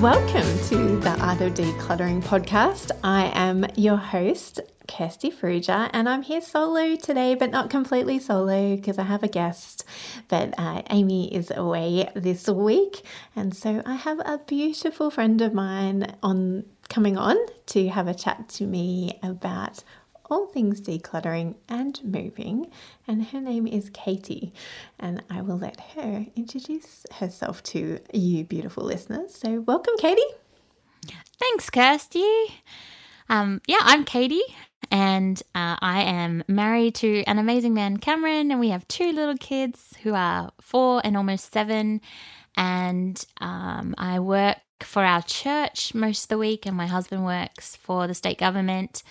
Welcome to the Art of Decluttering podcast. I am your host, Kirsty Farrugia, and I'm here solo today, but not completely solo because I have a guest. But uh, Amy is away this week, and so I have a beautiful friend of mine on coming on to have a chat to me about all things decluttering and moving, and her name is Katie. And I will let her introduce herself to you, beautiful listeners. So, welcome, Katie. Thanks, Kirsty. Um, yeah, I'm Katie, and uh, I am married to an amazing man, Cameron, and we have two little kids who are four and almost seven. And um, I work for our church most of the week, and my husband works for the state government.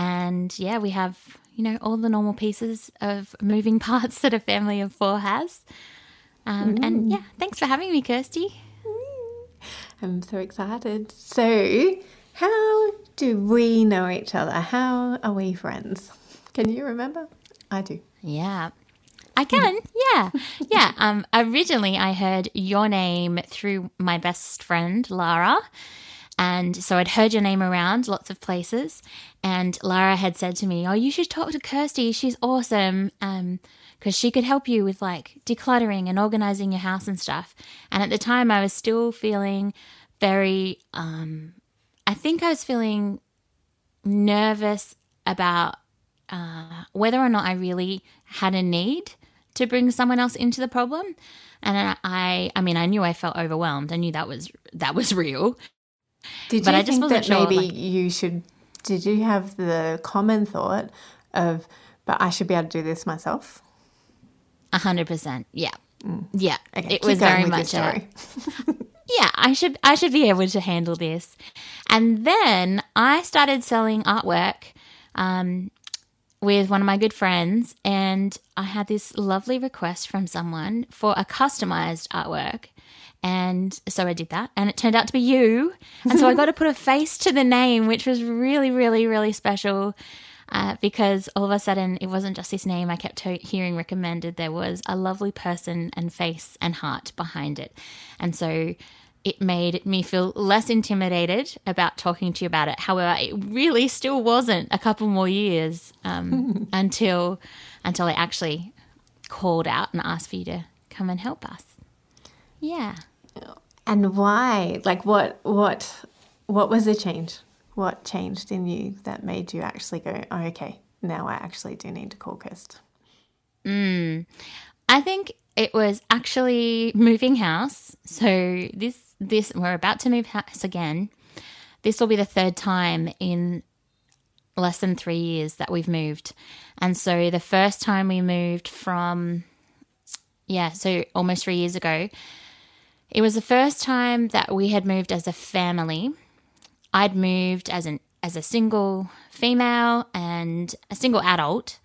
And yeah, we have, you know, all the normal pieces of moving parts that a family of four has. Um, mm. And yeah, thanks for having me, Kirsty. I'm so excited. So, how do we know each other? How are we friends? Can you remember? I do. Yeah. I can, yeah, yeah. Um, originally, I heard your name through my best friend Lara, and so I'd heard your name around lots of places. And Lara had said to me, Oh, you should talk to Kirsty. She's awesome. Um, because she could help you with like decluttering and organizing your house and stuff. And at the time, I was still feeling very, um, I think I was feeling nervous about uh, whether or not I really had a need to bring someone else into the problem. And I, I mean, I knew I felt overwhelmed. I knew that was that was real. Did but you I just think that sure, maybe like, you should? Did you have the common thought of, but I should be able to do this myself? A hundred percent. Yeah. Mm. Yeah. Okay, it was very much a, yeah, I should I should be able to handle this. And then I started selling artwork um, with one of my good friends, and I had this lovely request from someone for a customized artwork. And so I did that, and it turned out to be you. And so I got to put a face to the name, which was really, really, really special. Uh, because all of a sudden it wasn't just this name I kept hearing recommended. There was a lovely person and face and heart behind it. And so it made me feel less intimidated about talking to you about it. However, it really still wasn't a couple more years um, until until I actually called out and asked for you to come and help us. Yeah. And why? Like what what what was the change? What changed in you that made you actually go, oh, okay, now I actually do need to call Kirst? Mm, I think it was actually moving house. So this this we're about to move house again. This will be the third time in less than three years that we've moved. And so the first time we moved from, yeah, so almost three years ago, it was the first time that we had moved as a family. I'd moved as an as a single female and a single adult,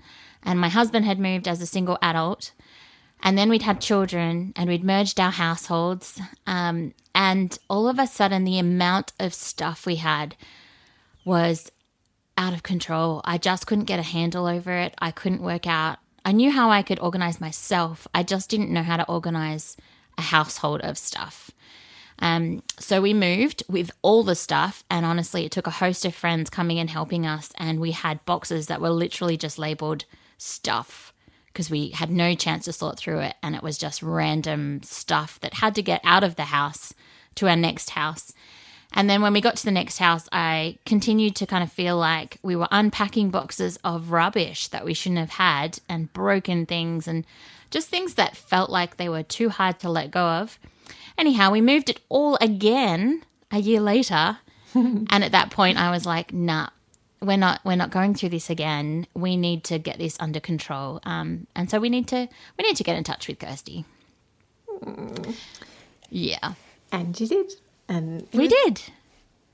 and my husband had moved as a single adult. And then we'd had children and we'd merged our households. Um, and all of a sudden, the amount of stuff we had was out of control. I just couldn't get a handle over it. I couldn't work out. I knew how I could organize myself. I just didn't know how to organize a household of stuff. Um, so we moved with all the stuff, and honestly, it took a host of friends coming and helping us, and we had boxes that were literally just labeled stuff because we had no chance to sort through it, and it was just random stuff that had to get out of the house to our next house. And then when we got to the next house, I continued to kind of feel like we were unpacking boxes of rubbish that we shouldn't have had and broken things and just things that felt like they were too hard to let go of. Anyhow, we moved it all again a year later. and at that point I was like, nah, we're not we're not going through this again. We need to get this under control. Um, and so we need to we need to get in touch with Kirsty. Mm. Yeah. And you did. And we did.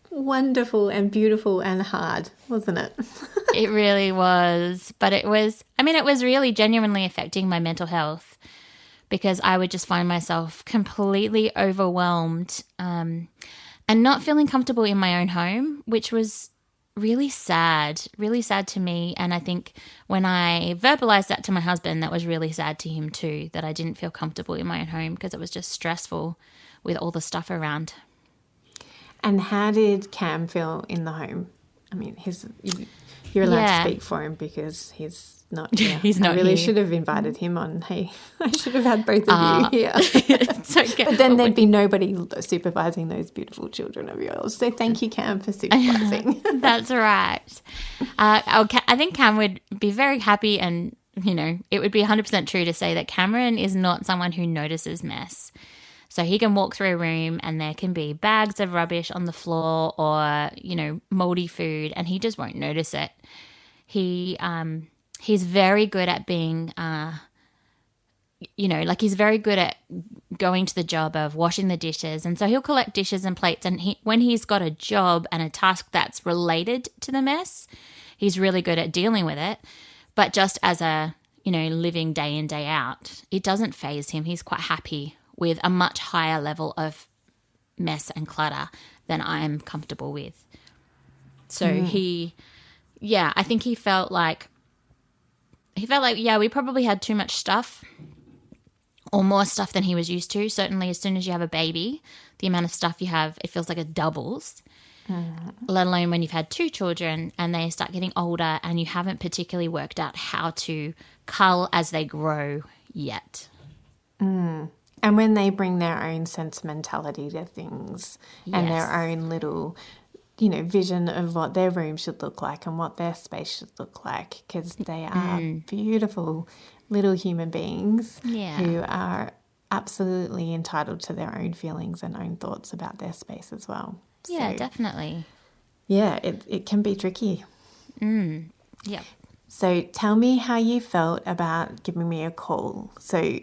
Wonderful and beautiful and hard, wasn't it? it really was. But it was I mean, it was really genuinely affecting my mental health because I would just find myself completely overwhelmed um, and not feeling comfortable in my own home, which was really sad, really sad to me. And I think when I verbalized that to my husband, that was really sad to him too, that I didn't feel comfortable in my own home because it was just stressful with all the stuff around. And how did Cam feel in the home? I mean, his you're allowed yeah. to speak for him because he's not here. He's not I really here. should have invited him on. Hey, I should have had both of uh, you here. okay. But then there'd be nobody supervising those beautiful children of yours. So thank you, Cam, for supervising. That's right. Uh, I think Cam would be very happy and, you know, it would be 100% true to say that Cameron is not someone who notices mess. So he can walk through a room and there can be bags of rubbish on the floor or, you know, moldy food and he just won't notice it. He um he's very good at being uh, you know like he's very good at going to the job of washing the dishes. And so he'll collect dishes and plates and he when he's got a job and a task that's related to the mess he's really good at dealing with it. But just as a you know living day in day out it doesn't phase him. He's quite happy with a much higher level of mess and clutter than i'm comfortable with so mm. he yeah i think he felt like he felt like, yeah, we probably had too much stuff or more stuff than he was used to. Certainly, as soon as you have a baby, the amount of stuff you have, it feels like it doubles. Mm. Let alone when you've had two children and they start getting older and you haven't particularly worked out how to cull as they grow yet. Mm. And when they bring their own sentimentality to things yes. and their own little you know, vision of what their room should look like and what their space should look like because they are mm. beautiful little human beings yeah. who are absolutely entitled to their own feelings and own thoughts about their space as well. Yeah, so, definitely. Yeah, it, it can be tricky. Mm. Yeah. So tell me how you felt about giving me a call. So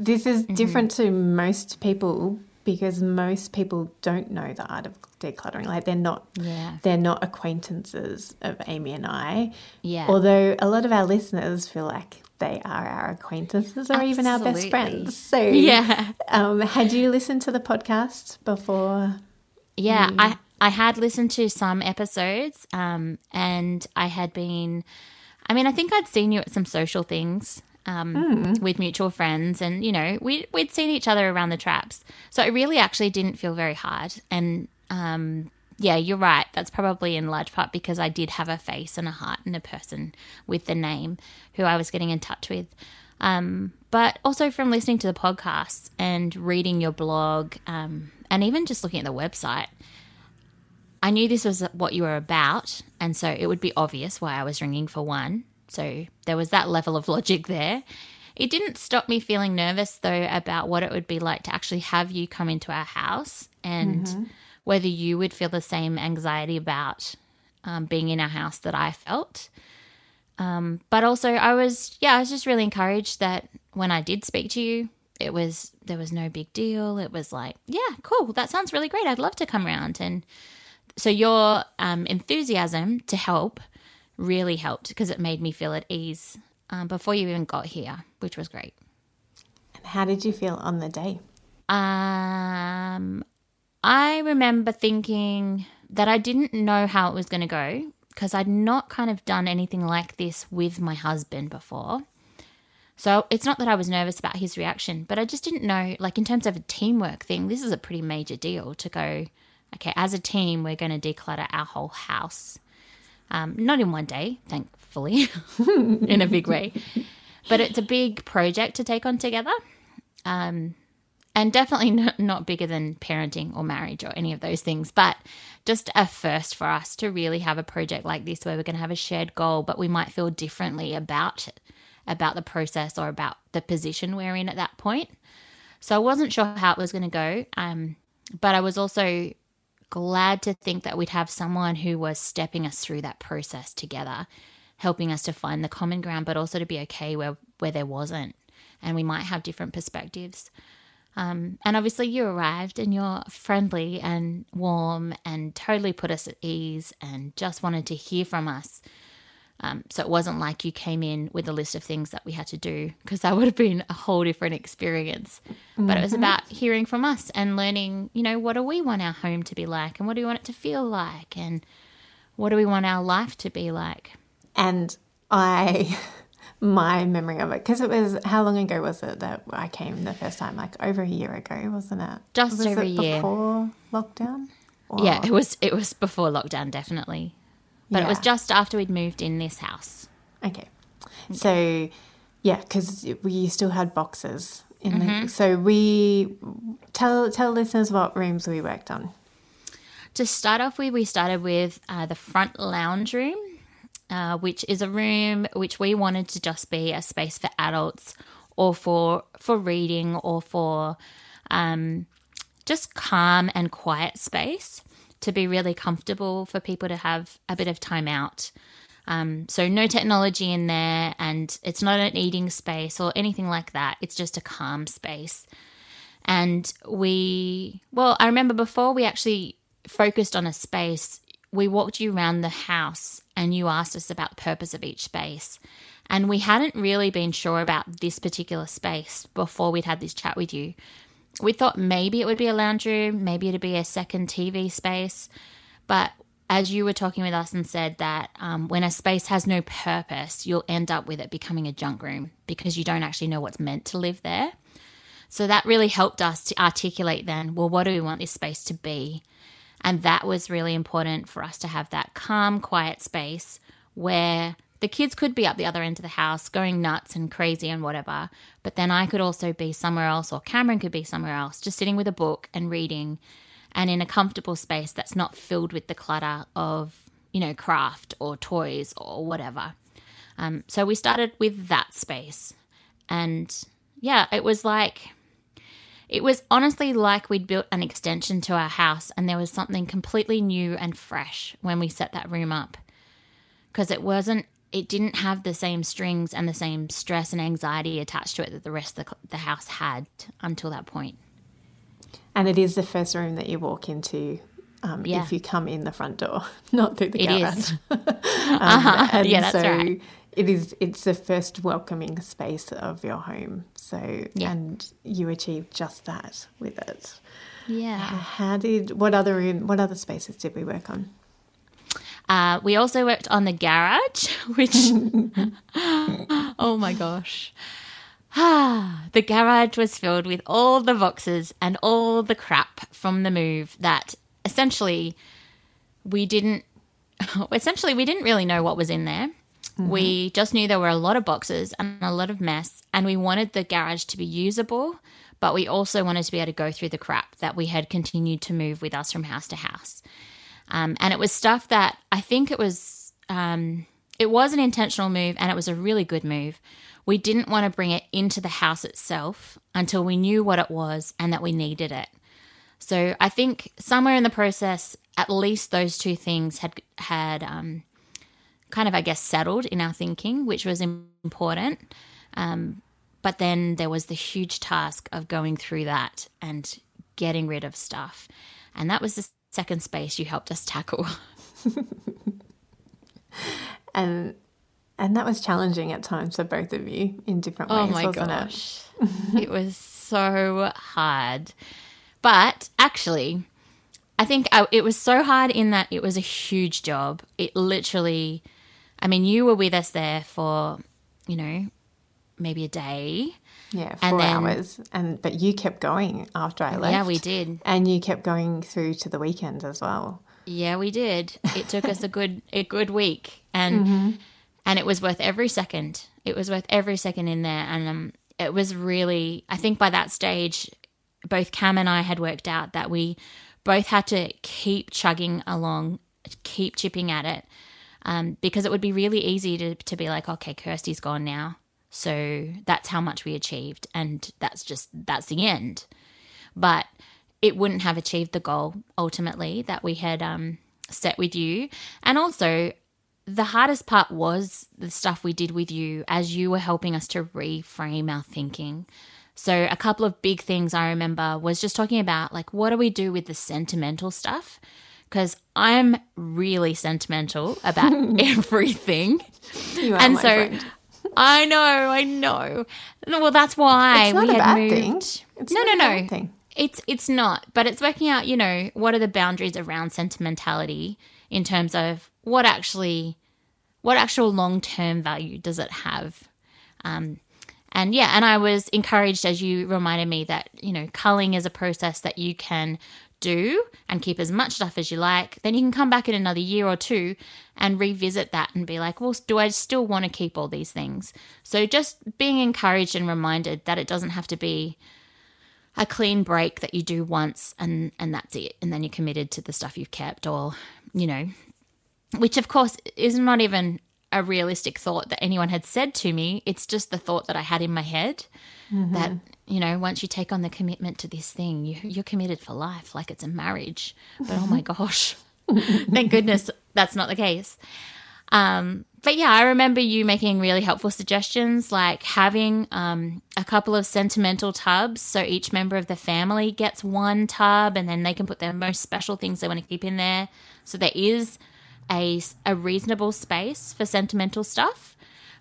this is mm-hmm. different to most people because most people don't know the art of decluttering. Like they're not yeah. they're not acquaintances of Amy and I. Yeah. Although a lot of our listeners feel like they are our acquaintances or Absolutely. even our best friends. So yeah. Um, had you listened to the podcast before? Yeah, you... I I had listened to some episodes, um, and I had been. I mean, I think I'd seen you at some social things um, mm. with mutual friends, and you know, we we'd seen each other around the traps, so it really actually didn't feel very hard. And um, yeah, you're right. That's probably in large part because I did have a face and a heart and a person with the name who I was getting in touch with. Um, but also from listening to the podcast and reading your blog, um, and even just looking at the website, I knew this was what you were about, and so it would be obvious why I was ringing for one. So there was that level of logic there. It didn't stop me feeling nervous though about what it would be like to actually have you come into our house and mm-hmm. whether you would feel the same anxiety about um, being in our house that I felt. Um, but also, I was, yeah, I was just really encouraged that when I did speak to you, it was, there was no big deal. It was like, yeah, cool. That sounds really great. I'd love to come around. And so your um, enthusiasm to help really helped because it made me feel at ease um, before you even got here, which was great. And how did you feel on the day? Um, I remember thinking that I didn't know how it was going to go because I'd not kind of done anything like this with my husband before. So it's not that I was nervous about his reaction, but I just didn't know, like, in terms of a teamwork thing, this is a pretty major deal to go, okay, as a team, we're going to declutter our whole house. Um, not in one day, thankfully, in a big way, but it's a big project to take on together. Um, and definitely not, not bigger than parenting or marriage or any of those things, but just a first for us to really have a project like this where we're going to have a shared goal, but we might feel differently about it, about the process or about the position we're in at that point. So I wasn't sure how it was going to go, um, but I was also glad to think that we'd have someone who was stepping us through that process together, helping us to find the common ground, but also to be okay where where there wasn't, and we might have different perspectives. Um, and obviously, you arrived and you're friendly and warm and totally put us at ease and just wanted to hear from us. Um, so it wasn't like you came in with a list of things that we had to do because that would have been a whole different experience. Mm-hmm. But it was mm-hmm. about hearing from us and learning, you know, what do we want our home to be like and what do we want it to feel like and what do we want our life to be like. And I my memory of it because it was how long ago was it that I came the first time? Like over a year ago, wasn't it? Just was over it a year before lockdown. Or? Yeah, it was. It was before lockdown, definitely, but yeah. it was just after we'd moved in this house. Okay, so yeah, because we still had boxes in mm-hmm. the. So we tell tell listeners what rooms we worked on. To start off with, we started with uh, the front lounge room uh, which is a room which we wanted to just be a space for adults or for for reading or for um, just calm and quiet space to be really comfortable for people to have a bit of time out. Um, so no technology in there, and it's not an eating space or anything like that. It's just a calm space. And we, well, I remember before we actually focused on a space, we walked you around the house and you asked us about the purpose of each space. And we hadn't really been sure about this particular space before we'd had this chat with you. We thought maybe it would be a lounge room, maybe it'd be a second TV space. But as you were talking with us and said that um, when a space has no purpose, you'll end up with it becoming a junk room because you don't actually know what's meant to live there. So that really helped us to articulate then, well, what do we want this space to be? And that was really important for us to have that calm, quiet space where the kids could be up the other end of the house going nuts and crazy and whatever. But then I could also be somewhere else, or Cameron could be somewhere else, just sitting with a book and reading and in a comfortable space that's not filled with the clutter of, you know, craft or toys or whatever. Um, so we started with that space. And yeah, it was like it was honestly like we'd built an extension to our house and there was something completely new and fresh when we set that room up. Because it wasn't, it didn't have the same strings and the same stress and anxiety attached to it that the rest of the, the house had until that point. And it is the first room that you walk into um, yeah. if you come in the front door, not through the it garage. um, uh-huh. yeah, that's so right. It is. It's the first welcoming space of your home. So, yeah. and you achieved just that with it. Yeah. How did? What other room? What other spaces did we work on? Uh, we also worked on the garage, which, oh my gosh. the garage was filled with all the boxes and all the crap from the move that essentially we didn't essentially we didn't really know what was in there. Mm-hmm. We just knew there were a lot of boxes and a lot of mess and we wanted the garage to be usable, but we also wanted to be able to go through the crap that we had continued to move with us from house to house. Um, and it was stuff that I think it was um, it was an intentional move and it was a really good move. We didn't want to bring it into the house itself until we knew what it was and that we needed it. So I think somewhere in the process, at least those two things had had um, kind of, I guess, settled in our thinking, which was important. Um, but then there was the huge task of going through that and getting rid of stuff, and that was the second space you helped us tackle. and And that was challenging at times for both of you in different oh ways, oh my gosh. it? it was so hard. But actually, I think I, it was so hard in that it was a huge job. It literally, I mean, you were with us there for, you know, maybe a day. Yeah, four then, hours. And but you kept going after I left. Yeah, we did. And you kept going through to the weekend as well. Yeah, we did. It took us a good a good week, and mm-hmm. and it was worth every second. It was worth every second in there, and um, it was really. I think by that stage, both Cam and I had worked out that we both had to keep chugging along, keep chipping at it, um, because it would be really easy to to be like, okay, Kirsty's gone now, so that's how much we achieved, and that's just that's the end. But it wouldn't have achieved the goal ultimately that we had um, set with you. And also, the hardest part was the stuff we did with you as you were helping us to reframe our thinking. So, a couple of big things I remember was just talking about like, what do we do with the sentimental stuff? Because I'm really sentimental about everything. You are and so, friend. I know, I know. Well, that's why it's not we a had bad moved. Thing. It's no, no, no. Thing. It's it's not, but it's working out, you know, what are the boundaries around sentimentality in terms of what actually what actual long-term value does it have? Um, and yeah, and I was encouraged as you reminded me that, you know, culling is a process that you can do and keep as much stuff as you like. Then you can come back in another year or two and revisit that and be like, well, do I still want to keep all these things? So just being encouraged and reminded that it doesn't have to be a clean break that you do once and and that's it and then you're committed to the stuff you've kept or you know which of course is not even a realistic thought that anyone had said to me it's just the thought that i had in my head mm-hmm. that you know once you take on the commitment to this thing you, you're committed for life like it's a marriage but oh my gosh thank goodness that's not the case um, but yeah, I remember you making really helpful suggestions like having um, a couple of sentimental tubs. So each member of the family gets one tub and then they can put their most special things they want to keep in there. So there is a, a reasonable space for sentimental stuff,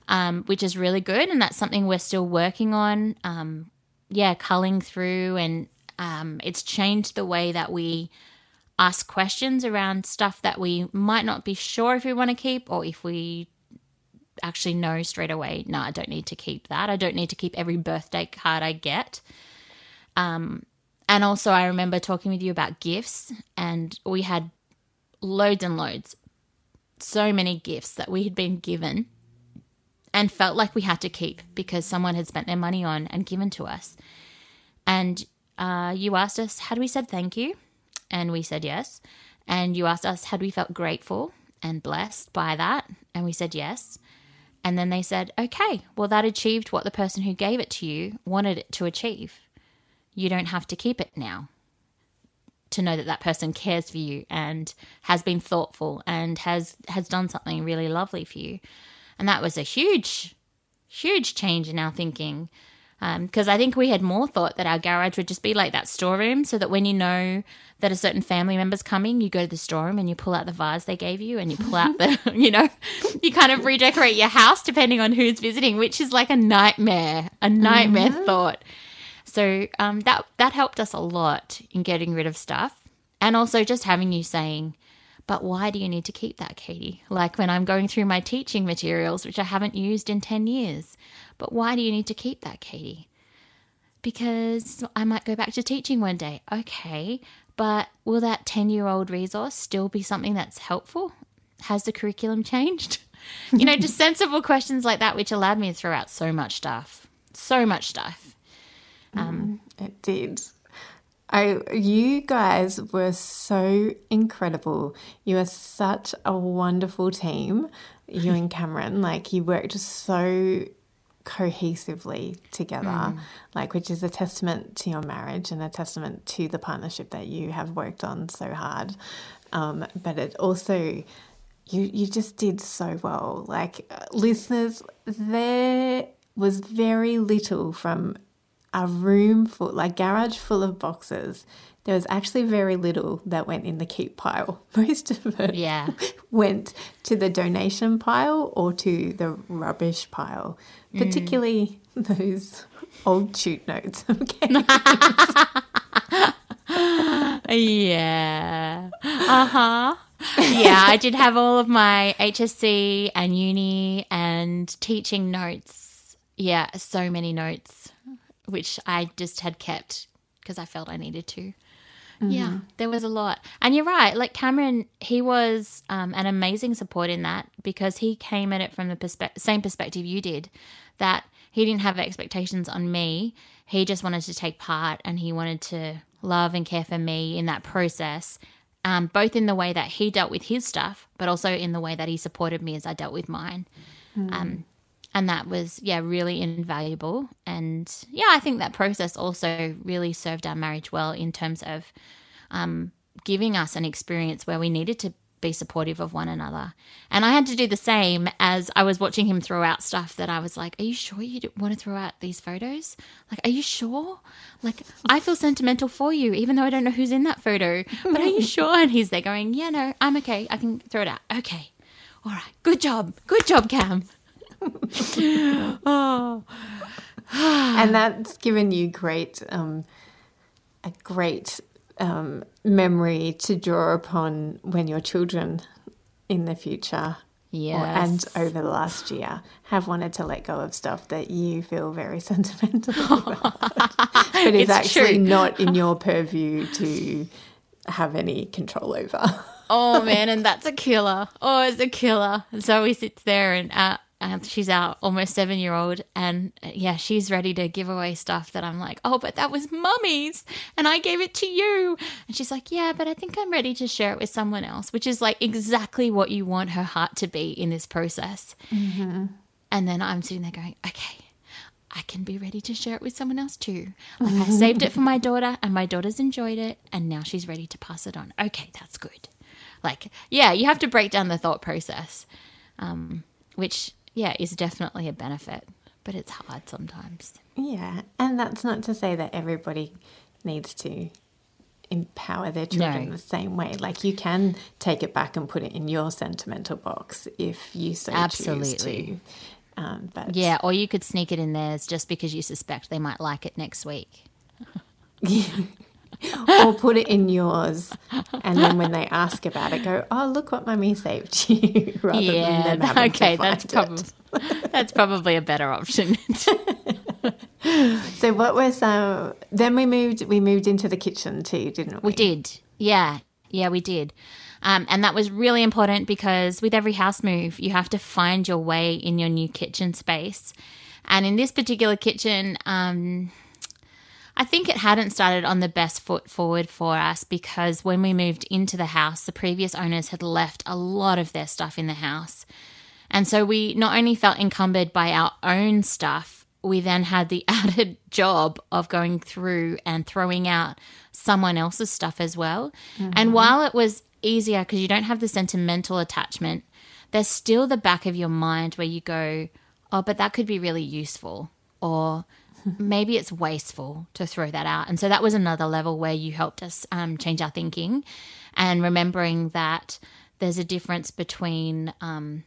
um, which is really good. And that's something we're still working on. Um, yeah, culling through and um, it's changed the way that we ask questions around stuff that we might not be sure if we want to keep or if we actually know straight away, no, I don't need to keep that. I don't need to keep every birthday card I get. Um, and also, I remember talking with you about gifts, and we had loads and loads, so many gifts that we had been given and felt like we had to keep because someone had spent their money on and given to us. And uh, you asked us, had we said thank you? And we said yes. And you asked us, had we felt grateful and blessed by that? And we said yes. And then they said, okay, well, that achieved what the person who gave it to you wanted it to achieve. You don't have to keep it now. To know that that person cares for you and has been thoughtful and has has done something really lovely for you, and that was a huge, huge change in our thinking because um, I think we had more thought that our garage would just be like that storeroom, so that when you know that a certain family member's coming, you go to the storeroom and you pull out the vase they gave you, and you pull out the, you know, you kind of redecorate your house depending on who's visiting, which is like a nightmare, a nightmare mm-hmm. thought. So um, that that helped us a lot in getting rid of stuff, and also just having you saying, but why do you need to keep that, Katie? Like when I'm going through my teaching materials, which I haven't used in 10 years. But why do you need to keep that, Katie? Because I might go back to teaching one day. Okay, but will that 10 year old resource still be something that's helpful? Has the curriculum changed? you know, just sensible questions like that, which allowed me to throw out so much stuff. So much stuff. Um, mm, it did. I, you guys were so incredible. You are such a wonderful team, you and Cameron. Like, you worked so cohesively together, mm. like which is a testament to your marriage and a testament to the partnership that you have worked on so hard. Um, but it also you you just did so well. Like uh, listeners, there was very little from a room full, like garage full of boxes. there was actually very little that went in the keep pile. Most of it Yeah. went to the donation pile or to the rubbish pile, particularly those old shoot notes. Okay. Yeah. Uh huh. Yeah, I did have all of my HSC and uni and teaching notes. Yeah, so many notes, which I just had kept because I felt I needed to. Yeah, there was a lot. And you're right. Like Cameron, he was um, an amazing support in that because he came at it from the perspe- same perspective you did that he didn't have expectations on me. He just wanted to take part and he wanted to love and care for me in that process, um, both in the way that he dealt with his stuff, but also in the way that he supported me as I dealt with mine. Um, and that was yeah really invaluable. And yeah i think that process also really served our marriage well in terms of um, giving us an experience where we needed to be supportive of one another. And i had to do the same as i was watching him throw out stuff that i was like are you sure you want to throw out these photos? Like are you sure? Like i feel sentimental for you even though i don't know who's in that photo. But are you sure? And he's there going yeah no i'm okay. I can throw it out. Okay. All right. Good job. Good job cam oh and that's given you great um, a great um, memory to draw upon when your children in the future or, and over the last year have wanted to let go of stuff that you feel very sentimental about but it's, It's actually true. not in your purview to have any control over oh man, and that's a killer. Oh, it's a killer. So he sits there and uh, she's our almost seven year old, and uh, yeah, she's ready to give away stuff that I'm like, oh, but that was mummy's, and I gave it to you, and she's like, yeah, but I think I'm ready to share it with someone else, which is like exactly what you want her heart to be in this process. And then I'm sitting there going, okay. I can be ready to share it with someone else too. Like I saved it for my daughter and my daughter's enjoyed it and now she's ready to pass it on. Okay, that's good. Like, yeah, you have to break down the thought process, um, which, yeah, is definitely a benefit, but it's hard sometimes. Yeah, and that's not to say that everybody needs to empower their children No. the same way. Like you can take it back and put it in your sentimental box if you so choose to. Um, but Yeah, or you could sneak it in theirs just because you suspect they might like it next week. or put it in yours, and then when they ask about it, go, "Oh, look what mummy saved you," rather yeah, than them having okay, to that's find it. probably that's probably a better option. So what was uh, then we moved we moved into the kitchen too, didn't we? We did. Yeah. Yeah, we did. Um, and that was really important because with every house move, you have to find your way in your new kitchen space. And in this particular kitchen, um, I think it hadn't started on the best foot forward for us because when we moved into the house, the previous owners had left a lot of their stuff in the house. And so we not only felt encumbered by our own stuff, we then had the added job of going through and throwing out someone else's stuff as well. And mm-hmm. while it was easier because you don't have the sentimental attachment, there's still the back of your mind where you go, oh, but that could be really useful. Or maybe it's wasteful to throw that out. And so that was another level where you helped us um, change our thinking and remembering that there's a difference between. Um,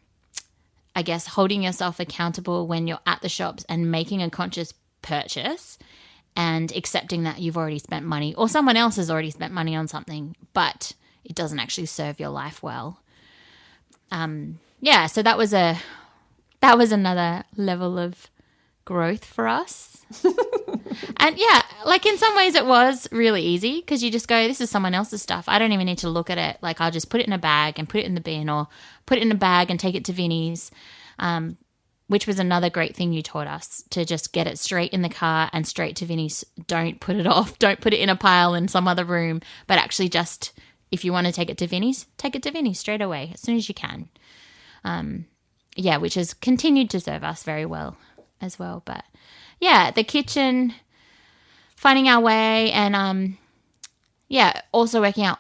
I guess, holding yourself accountable when you're at the shops and making a conscious purchase and accepting that you've already spent money or someone else has already spent money on something, but it doesn't actually serve your life well. Um, yeah, so that was a that was another level of growth for us. and yeah, like in some ways it was really easy because you just go, this is someone else's stuff. I don't even need to look at it. Like I'll just put it in a bag and put it in the bin or put it in a bag and take it to Vinny's. Um, which was another great thing you taught us to just get it straight in the car and straight to Vinny's. Don't put it off. Don't put it in a pile in some other room, but actually just if you want to take it to Vinny's, take it to Vinny's straight away as soon as you can. Um, yeah, which has continued to serve us very well as well. But yeah, the kitchen, finding our way, and um, yeah, also working out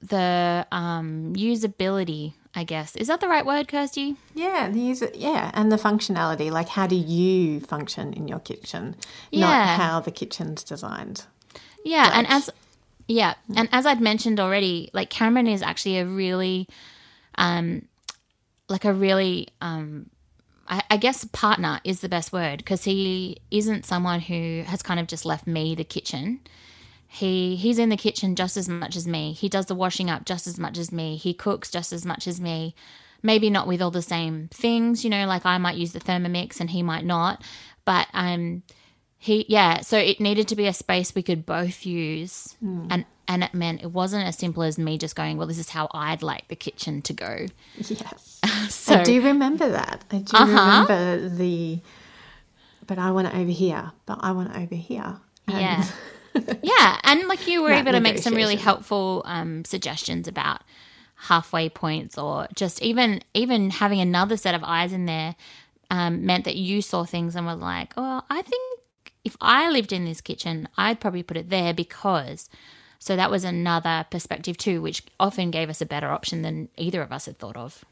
the um, usability. I guess is that the right word, Kirsty? Yeah, the user, yeah, and the functionality. Like, how do you function in your kitchen? Yeah. Not how the kitchen's designed. Yeah, and as Yeah. And as I'd mentioned already, like Cameron is actually a really, um, like a really, um, I, I guess partner is the best word because he isn't someone who has kind of just left me the kitchen. He he's in the kitchen just as much as me. He does the washing up just as much as me. He cooks just as much as me. Maybe not with all the same things, you know, like I might use the Thermomix and he might not. But um he yeah so it needed to be a space we could both use mm. and and it meant it wasn't as simple as me just going well this is how i'd like the kitchen to go. Yes. So i do remember that. I do uh-huh. remember the but i want it over here but i want it over here. And yeah. Yeah and like you were able to make some really helpful um, suggestions about halfway points or just even even having another set of eyes in there um, meant that you saw things and were like oh i think if I lived in this kitchen, I'd probably put it there because. So that was another perspective too, which often gave us a better option than either of us had thought of.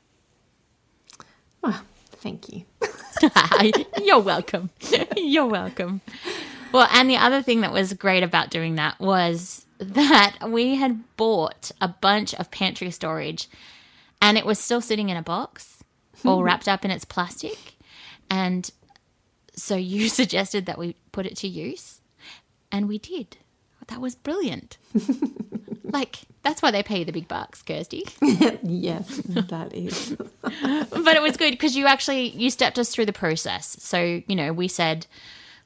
Well, thank you. You're welcome. You're welcome. Well, and the other thing that was great about doing that was that we had bought a bunch of pantry storage and it was still sitting in a box, all wrapped up in its plastic. And so you suggested that we put it to use, and we did. That was brilliant. like, that's why they pay the big bucks, Kirsty. yes, that is. but it was good because you actually you stepped us through the process. So, you know, we said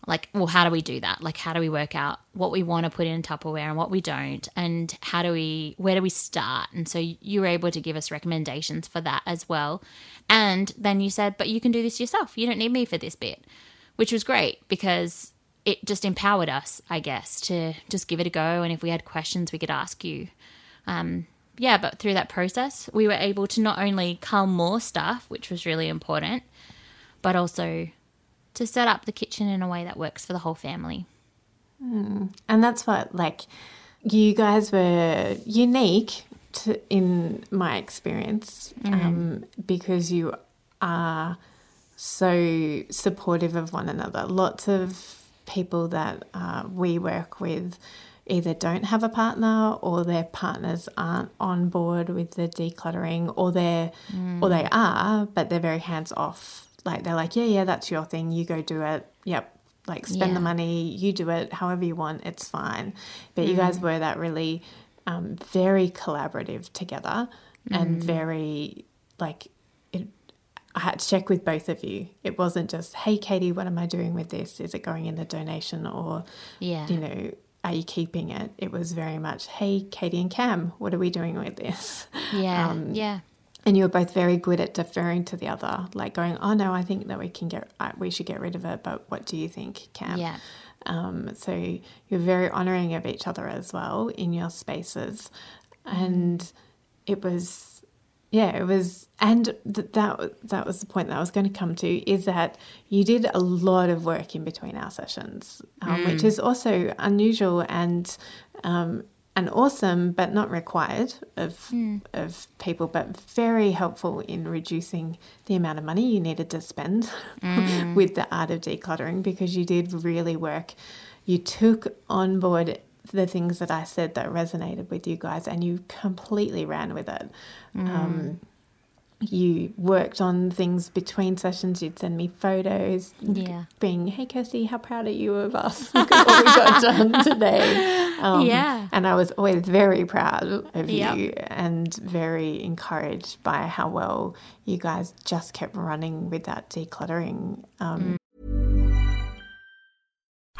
like, well, how do we do that? Like, how do we work out what we want to put in Tupperware and what we don't? And how do we, where do we start? And so you were able to give us recommendations for that as well. And then you said, but you can do this yourself. You don't need me for this bit which was great because it just empowered us, I guess, to just give it a go. And if we had questions, we could ask you. Um, yeah, but through that process, we were able to not only cull more stuff, which was really important, but also to set up the kitchen in a way that works for the whole family. Mm. And that's what, like, you guys were unique to, in my experience mm. um, because you are so supportive of one another. Lots of people that uh, we work with either don't have a partner or their partners aren't on board with the decluttering or they're mm. or they are but they're very hands off like they're like yeah yeah that's your thing you go do it yep like spend yeah. the money you do it however you want it's fine but mm. you guys mm. were that really um, very collaborative together mm. and very like I had to check with both of you. It wasn't just, hey, Katie, what am I doing with this? Is it going in the donation or, yeah. you know, are you keeping it? It was very much, hey, Katie and Cam, what are we doing with this? Yeah. Um, yeah. And you were both very good at deferring to the other, like going, oh, no, I think that we can get, we should get rid of it, but what do you think, Cam? Yeah. Um, so you're very honouring of each other as well in your spaces. And it was yeah, it was, and th- that that was the point that I was going to come to is that you did a lot of work in between our sessions, um, mm. which is also unusual and um, and awesome, but not required of mm. of people, but very helpful in reducing the amount of money you needed to spend mm. with the art of decluttering because you did really work. You took on board the things that I said that resonated with you guys, and you completely ran with it. Mm. Um, you worked on things between sessions. You'd send me photos, yeah. being, "Hey, Kirsty, how proud are you of us? Look at what we got done today." Um, yeah, and I was always very proud of yep. you and very encouraged by how well you guys just kept running with that decluttering. Um.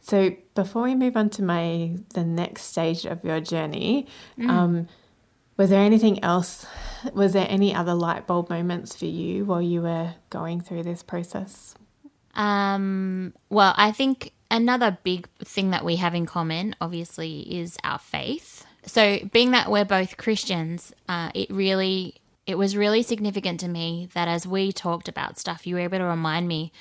So before we move on to my the next stage of your journey, mm. um, was there anything else? Was there any other light bulb moments for you while you were going through this process? Um, well, I think another big thing that we have in common, obviously, is our faith. So, being that we're both Christians, uh, it really it was really significant to me that as we talked about stuff, you were able to remind me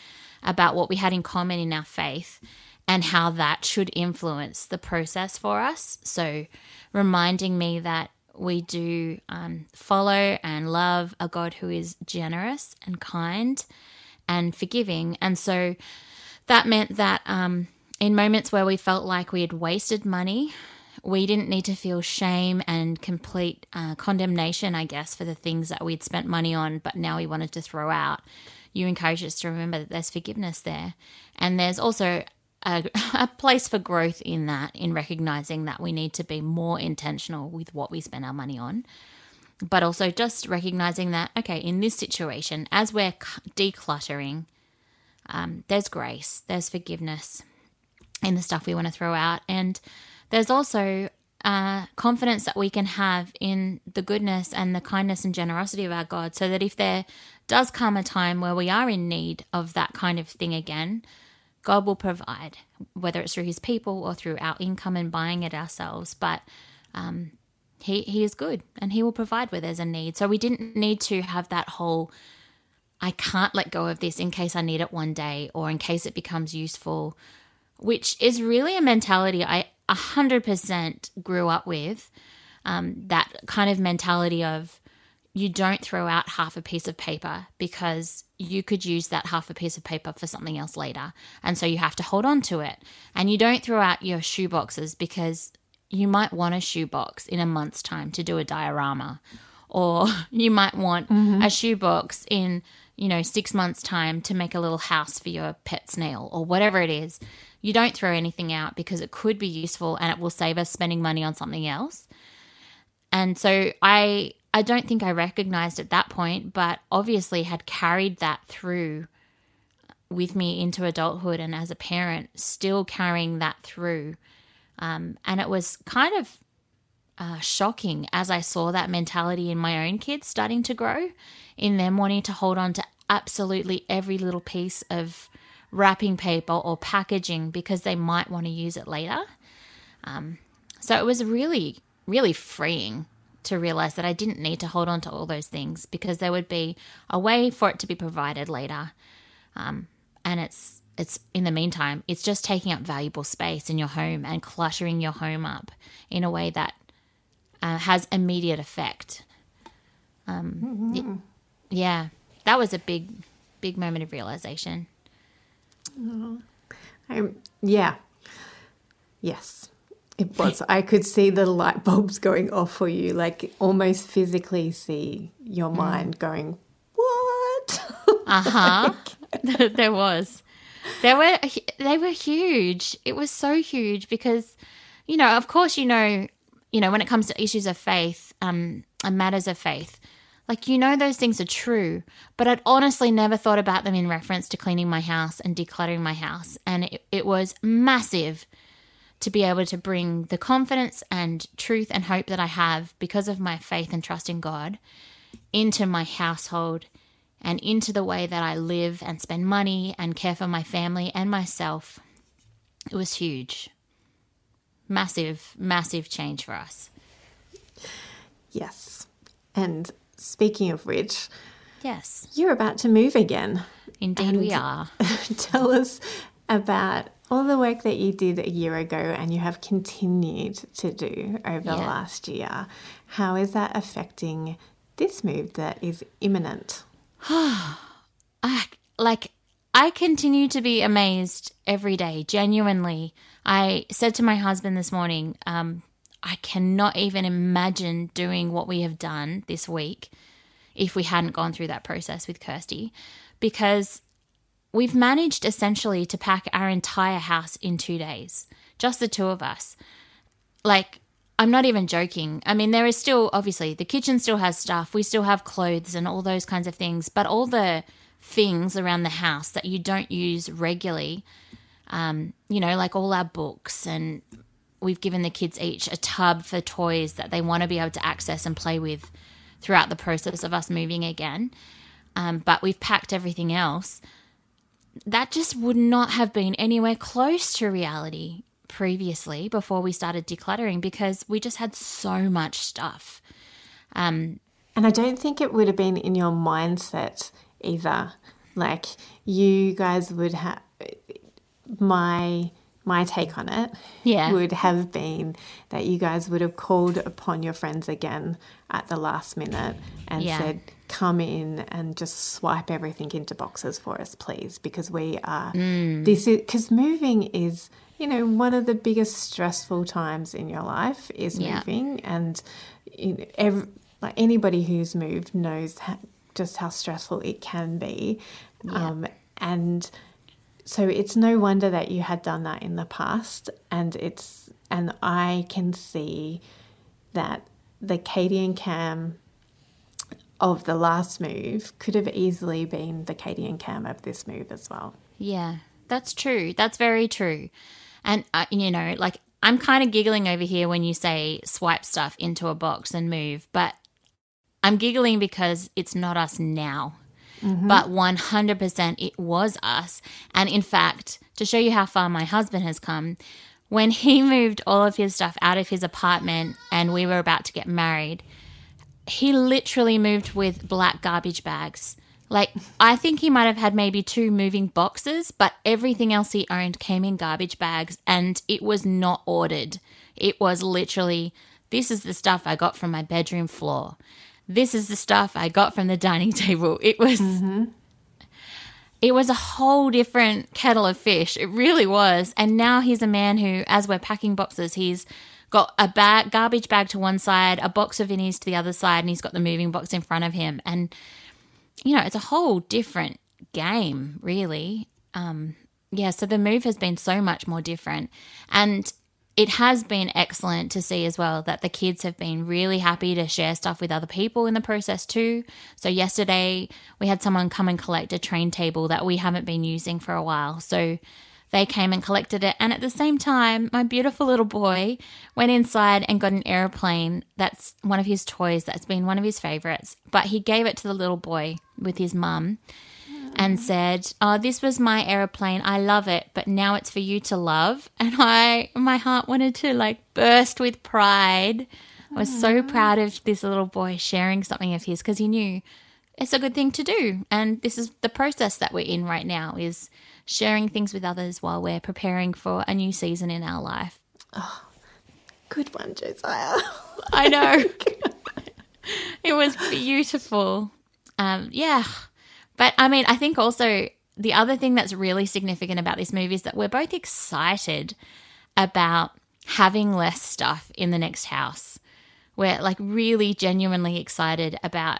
about what we had in common in our faith and how that should influence the process for us. So, reminding me that we do um, follow and love a God who is generous and kind and forgiving. And so that meant that um, in moments where we felt like we had wasted money, we didn't need to feel shame and complete uh, condemnation, I guess, for the things that we'd spent money on, but now we wanted to throw out you encourage us to remember that there's forgiveness there. And there's also a, a, place for growth in that, in recognizing that we need to be more intentional with what we spend our money on. But also just recognizing that, okay, in this situation, as we're decluttering, um, there's grace, there's forgiveness in the stuff we want to throw out. And there's also uh, confidence that we can have in the goodness and the kindness and generosity of our God, so that if there does come a time where we are in need of that kind of thing again, God will provide, whether it's through His people or through our income and buying it ourselves. But um, He He is good, and He will provide where there's a need. So we didn't need to have that whole I can't let go of this in case I need it one day or in case it becomes useful, which is really a mentality I 100% grew up with um, that kind of mentality of you don't throw out half a piece of paper because you could use that half a piece of paper for something else later. And so you have to hold on to it. And you don't throw out your shoe boxes because you might want a shoe box in a month's time to do a diorama. Or you might want mm-hmm. a shoe box in, you know, six months' time to make a little house for your pet snail or whatever it is you don't throw anything out because it could be useful and it will save us spending money on something else. And so I I don't think I recognized at that point, but obviously had carried that through with me into adulthood and as a parent, still carrying that through. Um, and it was kind of uh, shocking as I saw that mentality in my own kids starting to grow, in them wanting to hold on to absolutely every little piece of wrapping paper or packaging because they might want to use it later. Um, so it was really, really freeing to realize that I didn't need to hold on to all those things because there would be a way for it to be provided later. Um, and it's it's in the meantime, it's just taking up valuable space in your home and cluttering your home up in a way that uh, has immediate effect. Um, mm-hmm. yeah, that was a big, big moment of realization. Oh, I'm, yeah. Yes, it was. I could see the light bulbs going off for you, like almost physically see your mm. mind going, what? uh huh. there was. There were they were huge. It was so huge because, you know, of course, you know, you know, when it comes to issues of faith, um, and matters of faith, like, you know, those things are true, but I'd honestly never thought about them in reference to cleaning my house and decluttering my house. And it, it was massive to be able to bring the confidence and truth and hope that I have because of my faith and trust in God into my household and into the way that I live and spend money and care for my family and myself. It was huge. Massive, massive change for us. Yes. And Speaking of which, yes, you're about to move again. Indeed, and we are. tell us about all the work that you did a year ago and you have continued to do over yeah. the last year. How is that affecting this move that is imminent? I, like, I continue to be amazed every day, genuinely. I said to my husband this morning, um, I cannot even imagine doing what we have done this week if we hadn't gone through that process with Kirsty because we've managed essentially to pack our entire house in two days, just the two of us. Like, I'm not even joking. I mean, there is still, obviously, the kitchen still has stuff. We still have clothes and all those kinds of things, but all the things around the house that you don't use regularly, um, you know, like all our books and we've given the kids each a tub for toys that they want to be able to access and play with throughout the process of us moving again. Um, but we've packed everything else. That just would not have been anywhere close to reality previously before we started decluttering because we just had so much stuff. Um, and I don't think it would have been in your mindset either. Like you guys would have my my take on it yeah. would have been that you guys would have called upon your friends again at the last minute and yeah. said, come in and just swipe everything into boxes for us, please, because we are mm. this is because moving is you know one of the biggest stressful times in your life is yeah. moving, and you know, every, like anybody who's moved knows how, just how stressful it can be, yeah. um, and so it's no wonder that you had done that in the past and it's and I can see that the Katie and Cam of the last move could have easily been the Katie and Cam of this move as well. Yeah, that's true. That's very true. And uh, you know, like I'm kind of giggling over here when you say swipe stuff into a box and move, but I'm giggling because it's not us now. Mm-hmm. But 100% it was us. And in fact, to show you how far my husband has come, when he moved all of his stuff out of his apartment and we were about to get married, he literally moved with black garbage bags. Like, I think he might have had maybe two moving boxes, but everything else he owned came in garbage bags and it was not ordered. It was literally, this is the stuff I got from my bedroom floor this is the stuff I got from the dining table. It was mm-hmm. it was a whole different kettle of fish. It really was. And now he's a man who, as we're packing boxes, he's got a bag garbage bag to one side, a box of innies to the other side, and he's got the moving box in front of him. And you know, it's a whole different game, really. Um, yeah, so the move has been so much more different. And it has been excellent to see as well that the kids have been really happy to share stuff with other people in the process too. So, yesterday we had someone come and collect a train table that we haven't been using for a while. So, they came and collected it. And at the same time, my beautiful little boy went inside and got an airplane that's one of his toys that's been one of his favorites. But he gave it to the little boy with his mum and said, "Oh, this was my aeroplane. I love it, but now it's for you to love." And I my heart wanted to like burst with pride. I was so proud of this little boy sharing something of his because he knew it's a good thing to do. And this is the process that we're in right now is sharing things with others while we're preparing for a new season in our life. Oh, good one, Josiah. I know. it was beautiful. Um, yeah. But I mean, I think also the other thing that's really significant about this movie is that we're both excited about having less stuff in the next house. We're like really genuinely excited about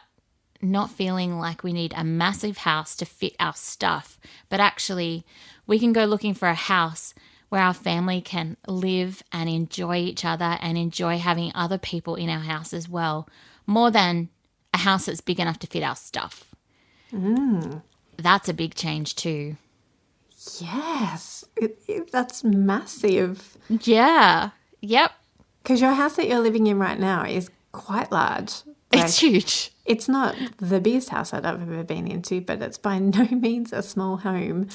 not feeling like we need a massive house to fit our stuff, but actually we can go looking for a house where our family can live and enjoy each other and enjoy having other people in our house as well, more than a house that's big enough to fit our stuff. Mm. That's a big change too. Yes, it, it, that's massive. Yeah. Yep. Because your house that you're living in right now is quite large. Like, it's huge. It's not the biggest house I've ever been into, but it's by no means a small home.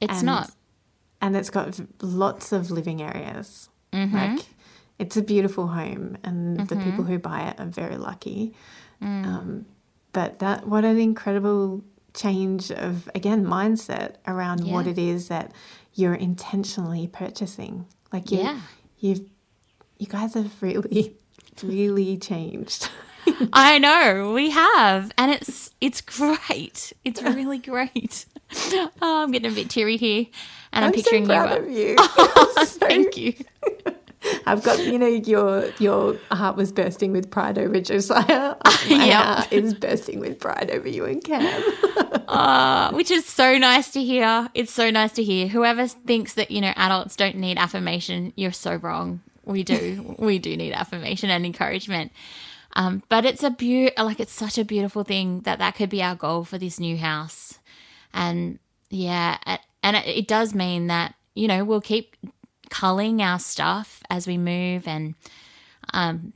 It's and, not. And it's got lots of living areas. Mm-hmm. Like, it's a beautiful home, and mm-hmm. the people who buy it are very lucky. Mm. Um, but that what an incredible change of again mindset around yeah. what it is that you're intentionally purchasing. Like you, yeah. you've you guys have really, really changed. I know we have, and it's it's great. It's really great. Oh, I'm getting a bit teary here, and I'm, I'm picturing so proud you. Of you. oh, so, thank you. I've got you know your your heart was bursting with pride over Josiah. My yep. heart is bursting with pride over you and Cam. uh, which is so nice to hear. It's so nice to hear. Whoever thinks that you know adults don't need affirmation, you're so wrong. We do. we do need affirmation and encouragement. Um, but it's a beau- like it's such a beautiful thing that that could be our goal for this new house, and yeah, and it, it does mean that you know we'll keep culling our stuff as we move, and um,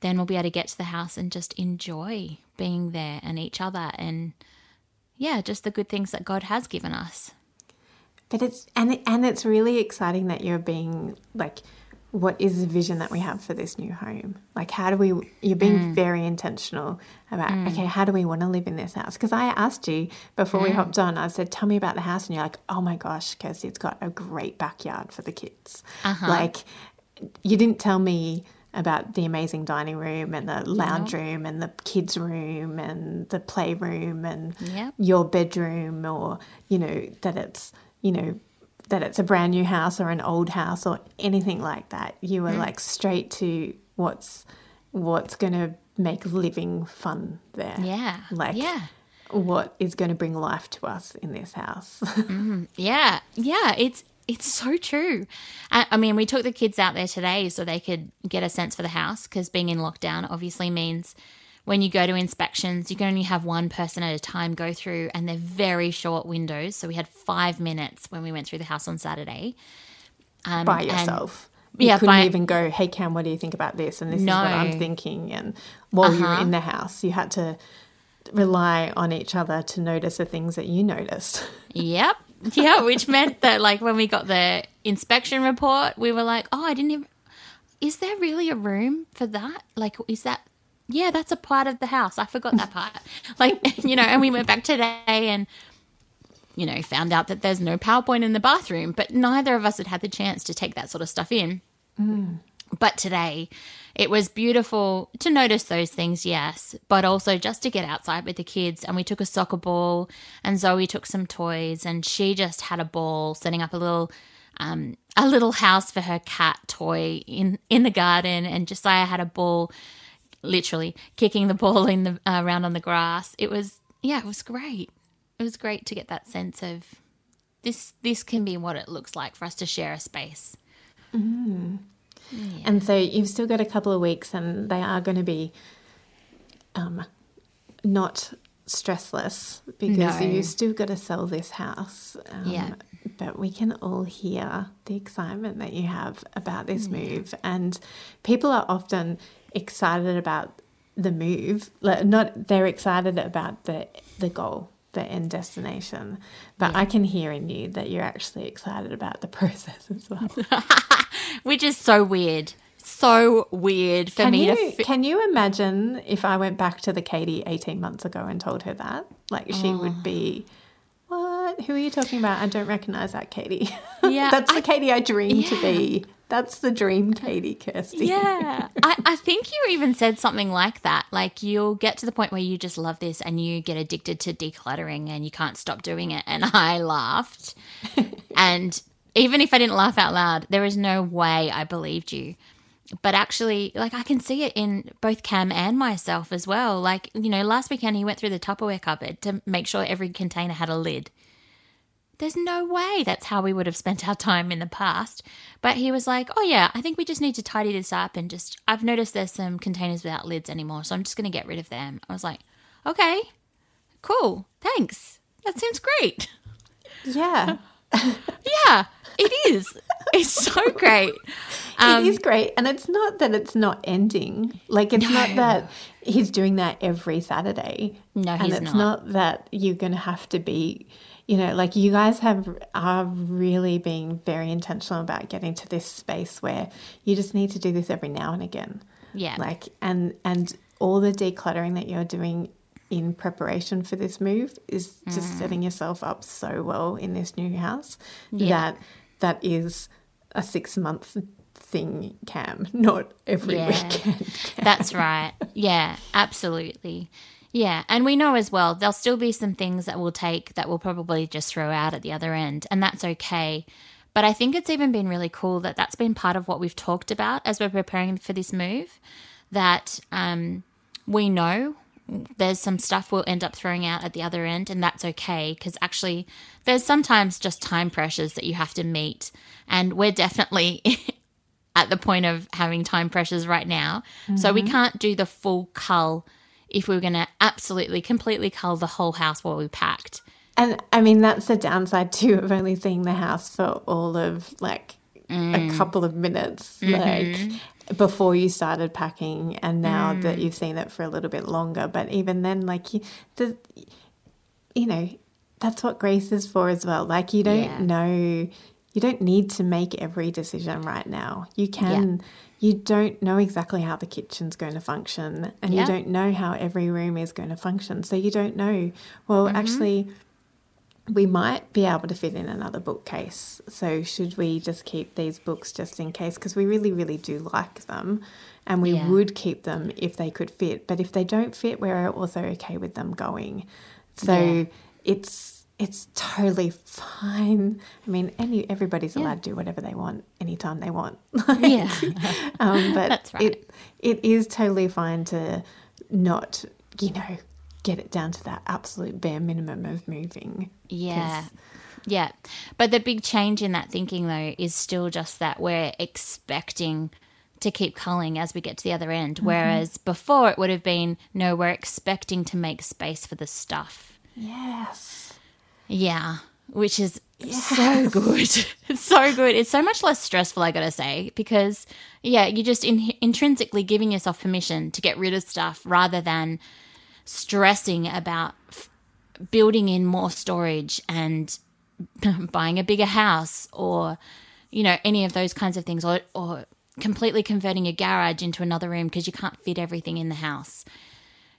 then we'll be able to get to the house and just enjoy being there and each other, and yeah, just the good things that God has given us. But it's and and it's really exciting that you're being like what is the vision that we have for this new home? Like, how do we, you're being mm. very intentional about, mm. okay, how do we want to live in this house? Because I asked you before mm. we hopped on, I said, tell me about the house. And you're like, oh my gosh, Kirsty, it's got a great backyard for the kids. Uh-huh. Like, you didn't tell me about the amazing dining room and the lounge room and the kids' room and the playroom and yep. your bedroom or, you know, that it's, you know, that it's a brand new house or an old house or anything like that. You were mm. like straight to what's what's going to make living fun there. Yeah. Like yeah. what is going to bring life to us in this house. mm, yeah. Yeah, it's it's so true. I, I, mean, we took the kids out there today so they could get a sense for the house because being in lockdown obviously means when you go to inspections, you can only have one person at a time go through, and they're very short windows. So we had five minutes when we went through the house on Saturday. Um, by yourself. You yeah, couldn't by, even go, hey, Cam, what do you think about this? And this no. is what I'm thinking. And while uh-huh. you were in the house, you had to rely on each other to notice the things that you noticed. Yep. Yeah, which meant that, like, when we got the inspection report, we were like, oh, I didn't even. Is there really a room for that? Like, is that yeah, that's a part of the house. I forgot that part. like, you know, and we went back today and, you know, found out that there's no PowerPoint in the bathroom, but neither of us had had the chance to take that sort of stuff in. Mm. But today, it was beautiful to notice those things, yes, but also just to get outside with the kids. And we took a soccer ball, and Zoe took some toys, and she just had a ball setting up a little. Um, a little house for her cat toy in in the garden, and Josiah had a ball literally kicking the ball in the uh, around on the grass. It was yeah, it was great. It was great to get that sense of this. This can be what it looks like for us to share a space. Mm. Yeah. And so you've still got a couple of weeks, and they are going to be um, not stressless because no. you still got to sell this house. Um, yeah. But we can all hear the excitement that you have about this move. And people are often excited about the move. Like not they're excited about the the goal, the end destination. But yeah. I can hear in you that you're actually excited about the process as well. Which is so weird. So weird for can me you, to. Fi- can you imagine if I went back to the Katie 18 months ago and told her that? Like she oh. would be what? Who are you talking about? I don't recognize that Katie. Yeah. That's the I, Katie I dreamed yeah. to be. That's the dream, Katie Kirsty. Yeah. I, I think you even said something like that. Like you'll get to the point where you just love this and you get addicted to decluttering and you can't stop doing it. And I laughed. and even if I didn't laugh out loud, there is no way I believed you. But actually, like I can see it in both Cam and myself as well. Like, you know, last weekend he went through the Tupperware cupboard to make sure every container had a lid. There's no way that's how we would have spent our time in the past. But he was like, oh, yeah, I think we just need to tidy this up and just, I've noticed there's some containers without lids anymore. So I'm just going to get rid of them. I was like, okay, cool. Thanks. That seems great. Yeah. yeah, it is. It's so great. Um, it is great. And it's not that it's not ending. Like, it's no. not that he's doing that every Saturday. No, And it's not. not that you're going to have to be you know, like you guys have are really being very intentional about getting to this space where you just need to do this every now and again. Yeah. Like and and all the decluttering that you're doing in preparation for this move is just mm. setting yourself up so well in this new house yeah. that that is a six month thing cam not every yeah. weekend cam. that's right yeah absolutely yeah, and we know as well there'll still be some things that we'll take that we'll probably just throw out at the other end, and that's okay. But I think it's even been really cool that that's been part of what we've talked about as we're preparing for this move. That um, we know there's some stuff we'll end up throwing out at the other end, and that's okay because actually, there's sometimes just time pressures that you have to meet, and we're definitely at the point of having time pressures right now. Mm-hmm. So we mm-hmm. can't do the full cull if we were going to absolutely, completely cull the whole house while we packed. And I mean, that's the downside too of only seeing the house for all of like mm. a couple of minutes. Mm-hmm. Like, before you started packing and now mm. that you've seen it for a little bit longer but even then like you the you know that's what grace is for as well like you don't yeah. know you don't need to make every decision right now you can yeah. You don't know exactly how the kitchen's going to function and yeah. you don't know how every room is going to function so you don't know well mm-hmm. actually we might be able to fit in another bookcase. So, should we just keep these books just in case? Because we really, really do like them and we yeah. would keep them if they could fit. But if they don't fit, we're also okay with them going. So, yeah. it's it's totally fine. I mean, any everybody's yeah. allowed to do whatever they want anytime they want. like, yeah, um, but That's right. it it is totally fine to not, you know, get it down to that absolute bare minimum of moving. Yeah. Yeah. But the big change in that thinking, though, is still just that we're expecting to keep culling as we get to the other end. Mm-hmm. Whereas before it would have been, no, we're expecting to make space for the stuff. Yes. Yeah. Which is yes. so good. it's so good. It's so much less stressful, I gotta say, because, yeah, you're just in- intrinsically giving yourself permission to get rid of stuff rather than stressing about f- building in more storage and buying a bigger house or you know any of those kinds of things or or completely converting your garage into another room because you can't fit everything in the house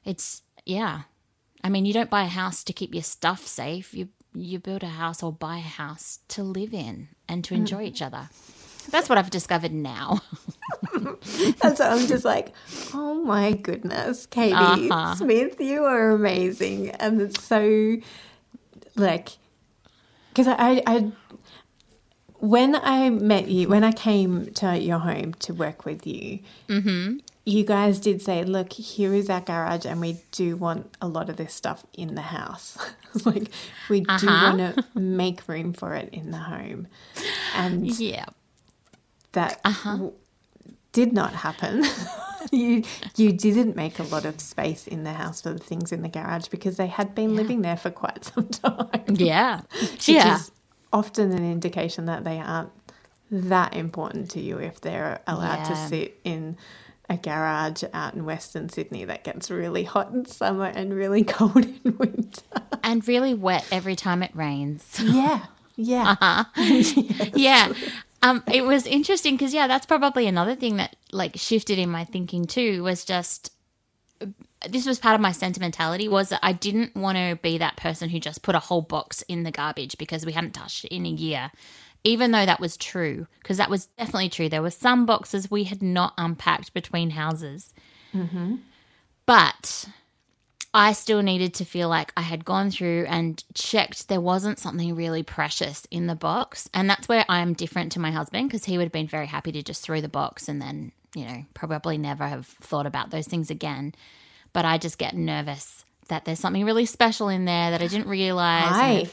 it's yeah i mean you don't buy a house to keep your stuff safe you you build a house or buy a house to live in and to enjoy mm. each other that's what I've discovered now. and so I'm just like, oh my goodness, Katie uh-huh. Smith, you are amazing. And it's so like, because I, I, when I met you, when I came to your home to work with you, mm-hmm. You guys did say, look, here is our garage, and we do want a lot of this stuff in the house. like, we uh-huh. do want to make room for it in the home. And yeah that uh-huh. w- did not happen. you you didn't make a lot of space in the house for the things in the garage because they had been yeah. living there for quite some time. Yeah, yeah. Is often an indication that they aren't that important to you if they're allowed yeah. to sit in a garage out in Western Sydney that gets really hot in summer and really cold in winter. And really wet every time it rains. Yeah. Yeah. Uh-huh. yes. Yeah. Um, it was interesting because yeah, that's probably another thing that like shifted in my thinking too. Was just this was part of my sentimentality was that I didn't want to be that person who just put a whole box in the garbage because we hadn't touched it in a year. Even though that was true, because that was definitely true. There were some boxes we had not unpacked between houses. Mm-hmm. But I still needed to feel like I had gone through and checked there wasn't something really precious in the box. And that's where I'm different to my husband because he would have been very happy to just throw the box and then, you know, probably never have thought about those things again. But I just get nervous that there's something really special in there that I didn't realize. I,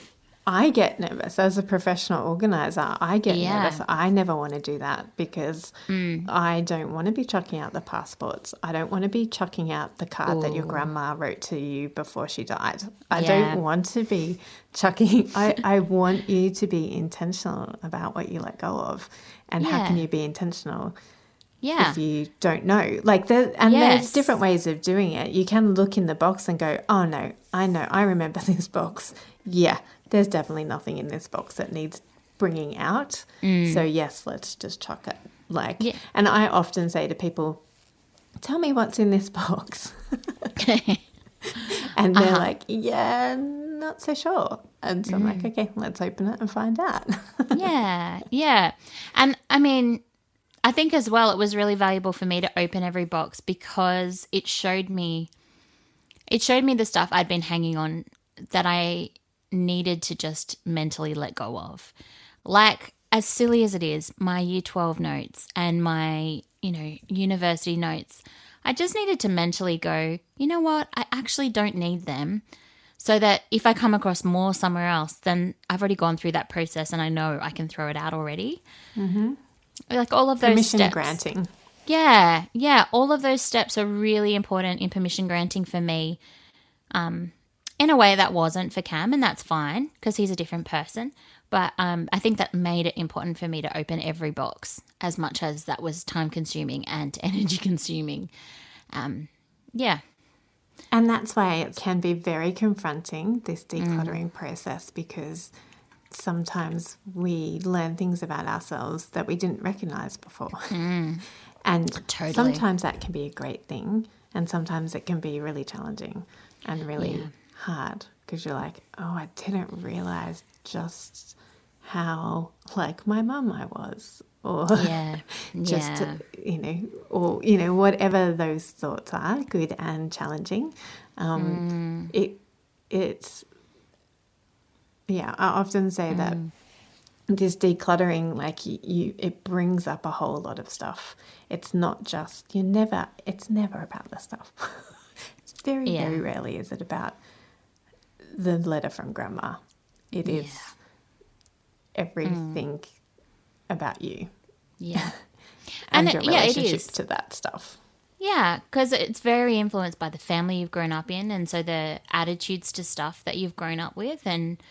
I get nervous as a professional organizer. I get yeah. nervous. I never want to do that because mm. I don't want to be chucking out the passports. I don't want to be chucking out the card Ooh. that your grandma wrote to you before she died. I yeah. don't want to be chucking. I, I want you to be intentional about what you let go of. And yeah. how can you be intentional? Yeah. If you don't know. Like there and yes. there's different ways of doing it. You can look in the box and go, Oh no, I know, I remember this box. Yeah, there's definitely nothing in this box that needs bringing out. Mm. So yes, let's just chuck it. Like, yeah. and I often say to people, "Tell me what's in this box," and they're uh-huh. like, "Yeah, not so sure." And so mm. I'm like, mm. "Okay, let's open it and find out." yeah, yeah, and I mean. I think as well, it was really valuable for me to open every box because it showed me, it showed me the stuff I'd been hanging on that I needed to just mentally let go of. Like as silly as it is, my year 12 notes and my, you know, university notes, I just needed to mentally go, you know what? I actually don't need them. So that if I come across more somewhere else, then I've already gone through that process and I know I can throw it out already. Mm-hmm. Like all of those Permission steps. granting. Yeah, yeah. All of those steps are really important in permission granting for me. Um, in a way that wasn't for Cam, and that's fine because he's a different person. But um, I think that made it important for me to open every box as much as that was time consuming and energy consuming. Um, yeah. And that's why it can be very confronting, this decluttering mm. process, because sometimes we learn things about ourselves that we didn't recognize before. Mm. and totally. sometimes that can be a great thing, and sometimes it can be really challenging and really yeah. Hard because you're like, oh, I didn't realize just how like my mum I was, or yeah, just yeah. you know, or you know, whatever those thoughts are, good and challenging. Um, mm. It it's yeah. I often say mm. that this decluttering like you, you, it brings up a whole lot of stuff it's not just you never it's never about the stuff it's very yeah. very rarely is it about the letter from grandma It is yeah. everything mm. about you yeah and, and your it, relationship yeah, to that stuff yeah, because it's very influenced by the family you've grown up in, and so the attitudes to stuff that you've grown up with, and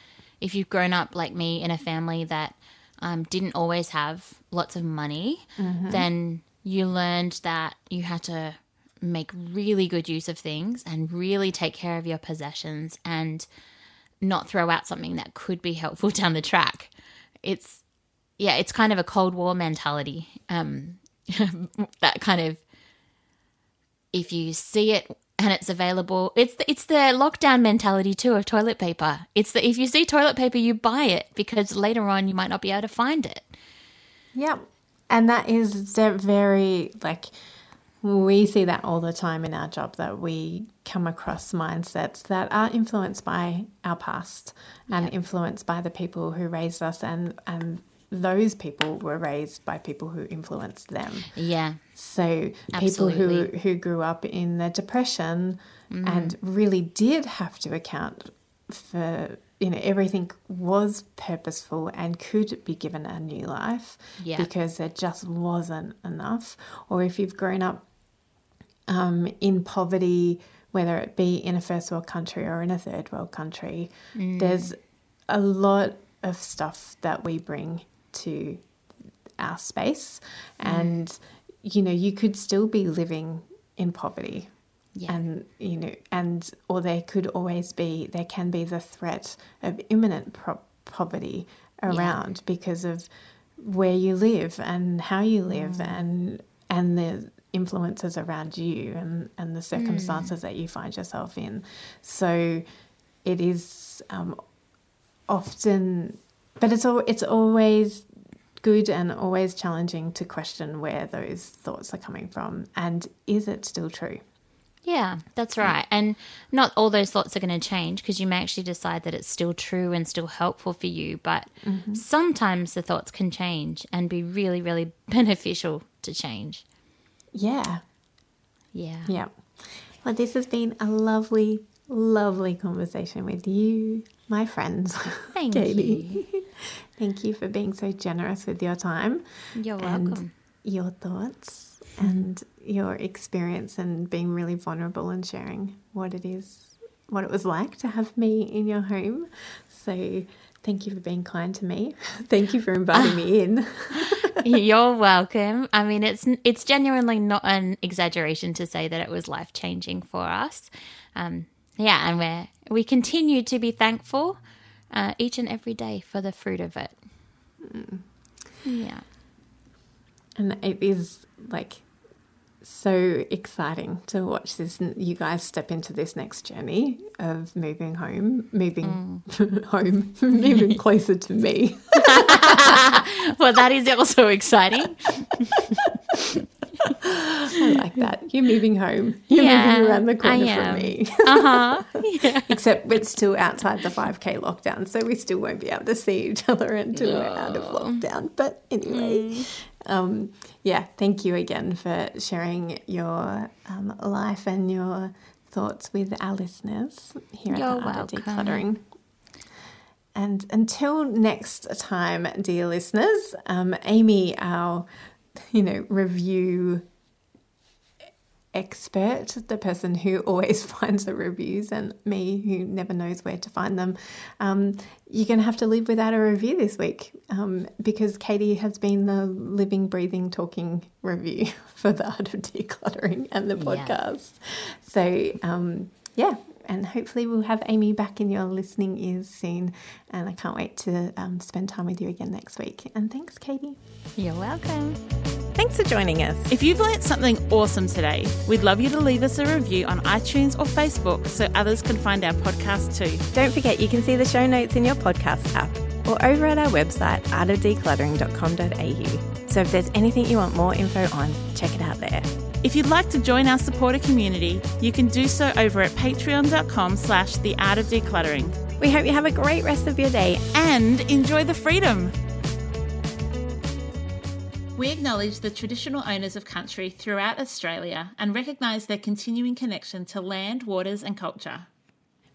if you've grown up like me in a family that um, didn't always have lots of money, mm-hmm. then you learned that you had to make really good use of things and really take care of your possessions and not throw out something that could be helpful down the track. It's yeah, it's kind of a Cold War mentality. Um, that kind of if you see it and it's available. It's the, it's the lockdown mentality too of toilet paper. It's that if you see toilet paper, you buy it because later on you might not be able to find it. Yep, and that is very like we see that all the time in our job that we come across mindsets that are influenced by our past and influenced by the people who raised us and and those people were raised by people who influenced them. Yeah. So people who who grew up in the depression mm. and really did have to account for you know everything was purposeful and could be given a new life yeah. because there just wasn't enough or if you've grown up um, in poverty whether it be in a first world country or in a third world country mm. there's a lot of stuff that we bring to our space mm. and you know you could still be living in poverty yeah. and you know and or there could always be there can be the threat of imminent pro- poverty around yeah. because of where you live and how you live mm. and and the influences around you and and the circumstances mm. that you find yourself in so it is um, often but it's all it's always good and always challenging to question where those thoughts are coming from and is it still true yeah, that's right. And not all those thoughts are going to change because you may actually decide that it's still true and still helpful for you. But mm-hmm. sometimes the thoughts can change and be really, really beneficial to change. Yeah. Yeah. Yeah. Well, this has been a lovely, lovely conversation with you, my friends. Thank Katie. you. Thank you for being so generous with your time. You're welcome. your thoughts and your experience and being really vulnerable and sharing what it is, what it was like to have me in your home. So thank you for being kind to me. Thank you for inviting me in. You're welcome. I mean, it's it's genuinely not an exaggeration to say that it was life changing for us. Um, yeah, and we we continue to be thankful uh, each and every day for the fruit of it. Mm. Yeah, and it is like so exciting to watch this you guys step into this next journey of moving home moving mm. home moving closer to me well that is also exciting i like that. You're moving home. You're yeah, moving around the corner from me. uh huh. Yeah. Except we're still outside the 5K lockdown, so we still won't be able to see each other until we're out of lockdown. But anyway, mm. um, yeah, thank you again for sharing your um, life and your thoughts with our listeners here You're at the Art of Decluttering. And until next time, dear listeners, um, Amy, our you know review expert, the person who always finds the reviews, and me who never knows where to find them, um, you're going to have to live without a review this week um, because Katie has been the living, breathing, talking review for the art of decluttering and the podcast. Yeah. So, um, yeah, and hopefully we'll have Amy back in your listening ears soon. And I can't wait to um, spend time with you again next week. And thanks, Katie. You're welcome. Thanks for joining us. If you've learnt something awesome today, we'd love you to leave us a review on iTunes or Facebook so others can find our podcast too. Don't forget you can see the show notes in your podcast app or over at our website artofdecluttering.com.au. So if there's anything you want more info on, check it out there. If you'd like to join our supporter community, you can do so over at patreon.com slash the art of decluttering. We hope you have a great rest of your day and enjoy the freedom. We acknowledge the traditional owners of country throughout Australia and recognise their continuing connection to land, waters, and culture.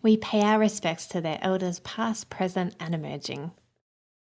We pay our respects to their elders, past, present, and emerging.